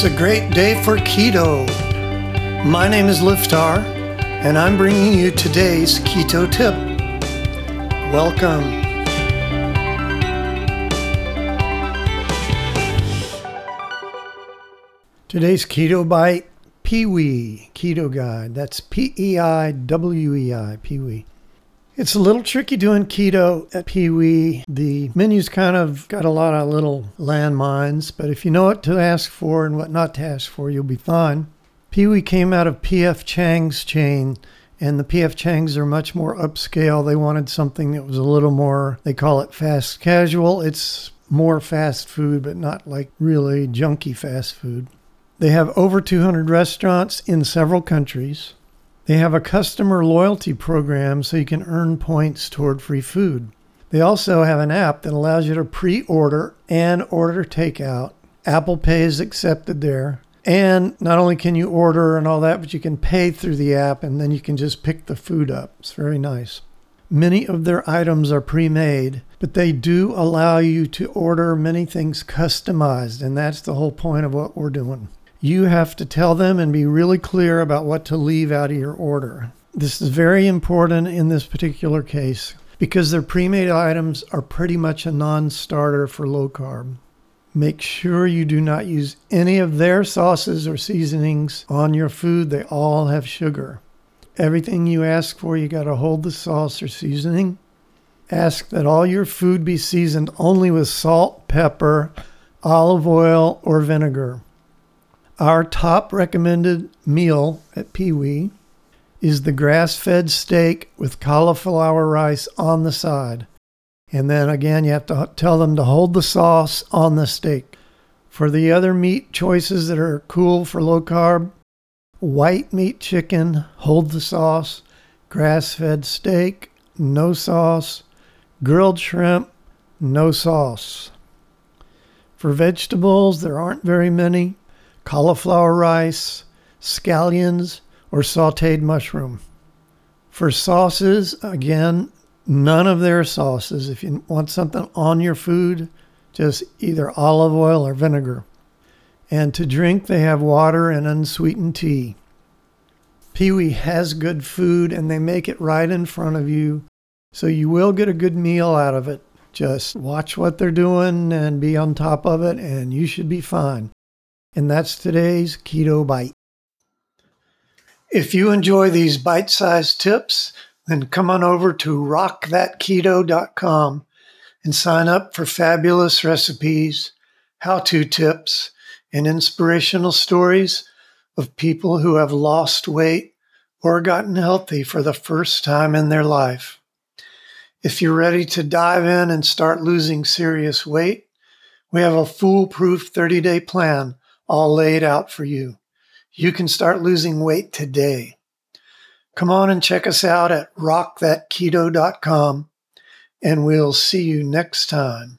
It's a great day for keto. My name is Liftar, and I'm bringing you today's keto tip. Welcome. Today's keto bite Pei-Wei Keto Guide. That's P E I W E I, Pei-Wei. It's a little tricky doing keto at Pei-Wei. The menu's kind of got a lot of little landmines, but if you know what to ask for and what not to ask for, you'll be fine. Pei-Wei came out of PF Chang's chain, and the PF Changs are much more upscale. They wanted something that was a little more, they call it fast casual. It's more fast food, but not like really junky fast food. They have over 200 restaurants in several countries. They have a customer loyalty program so you can earn points toward free food. They also have an app that allows you to pre order and order takeout. Apple Pay is accepted there. And not only can you order and all that, but you can pay through the app and then you can just pick the food up. It's very nice. Many of their items are pre made, but they do allow you to order many things customized. And that's the whole point of what we're doing you have to tell them and be really clear about what to leave out of your order. This is very important in this particular case because their pre made items are pretty much a non starter for low carb. Make sure you do not use any of their sauces or seasonings on your food, they all have sugar. Everything you ask for, you got to hold the sauce or seasoning. Ask that all your food be seasoned only with salt, pepper, olive oil, or vinegar. Our top recommended meal at Pei-Wei is the grass fed steak with cauliflower rice on the side. And then again, you have to tell them to hold the sauce on the steak. For the other meat choices that are cool for low carb, white meat chicken, hold the sauce, grass fed steak, no sauce, grilled shrimp, no sauce. For vegetables, there aren't very many cauliflower rice, scallions, or sauteed mushroom. For sauces, again, none of their sauces. If you want something on your food, just either olive oil or vinegar. And to drink, they have water and unsweetened tea. Pei-Wei has good food and they make it right in front of you, so you will get a good meal out of it. Just watch what they're doing and be on top of it, and you should be fine. And that's today's Keto Bite. If you enjoy these bite sized tips, then come on over to rockthatketo.com and sign up for fabulous recipes, how to tips, and inspirational stories of people who have lost weight or gotten healthy for the first time in their life. If you're ready to dive in and start losing serious weight, we have a foolproof 30 day plan all laid out for you. You can start losing weight today. Come on and check us out at rockthatketo.com, and we'll see you next time.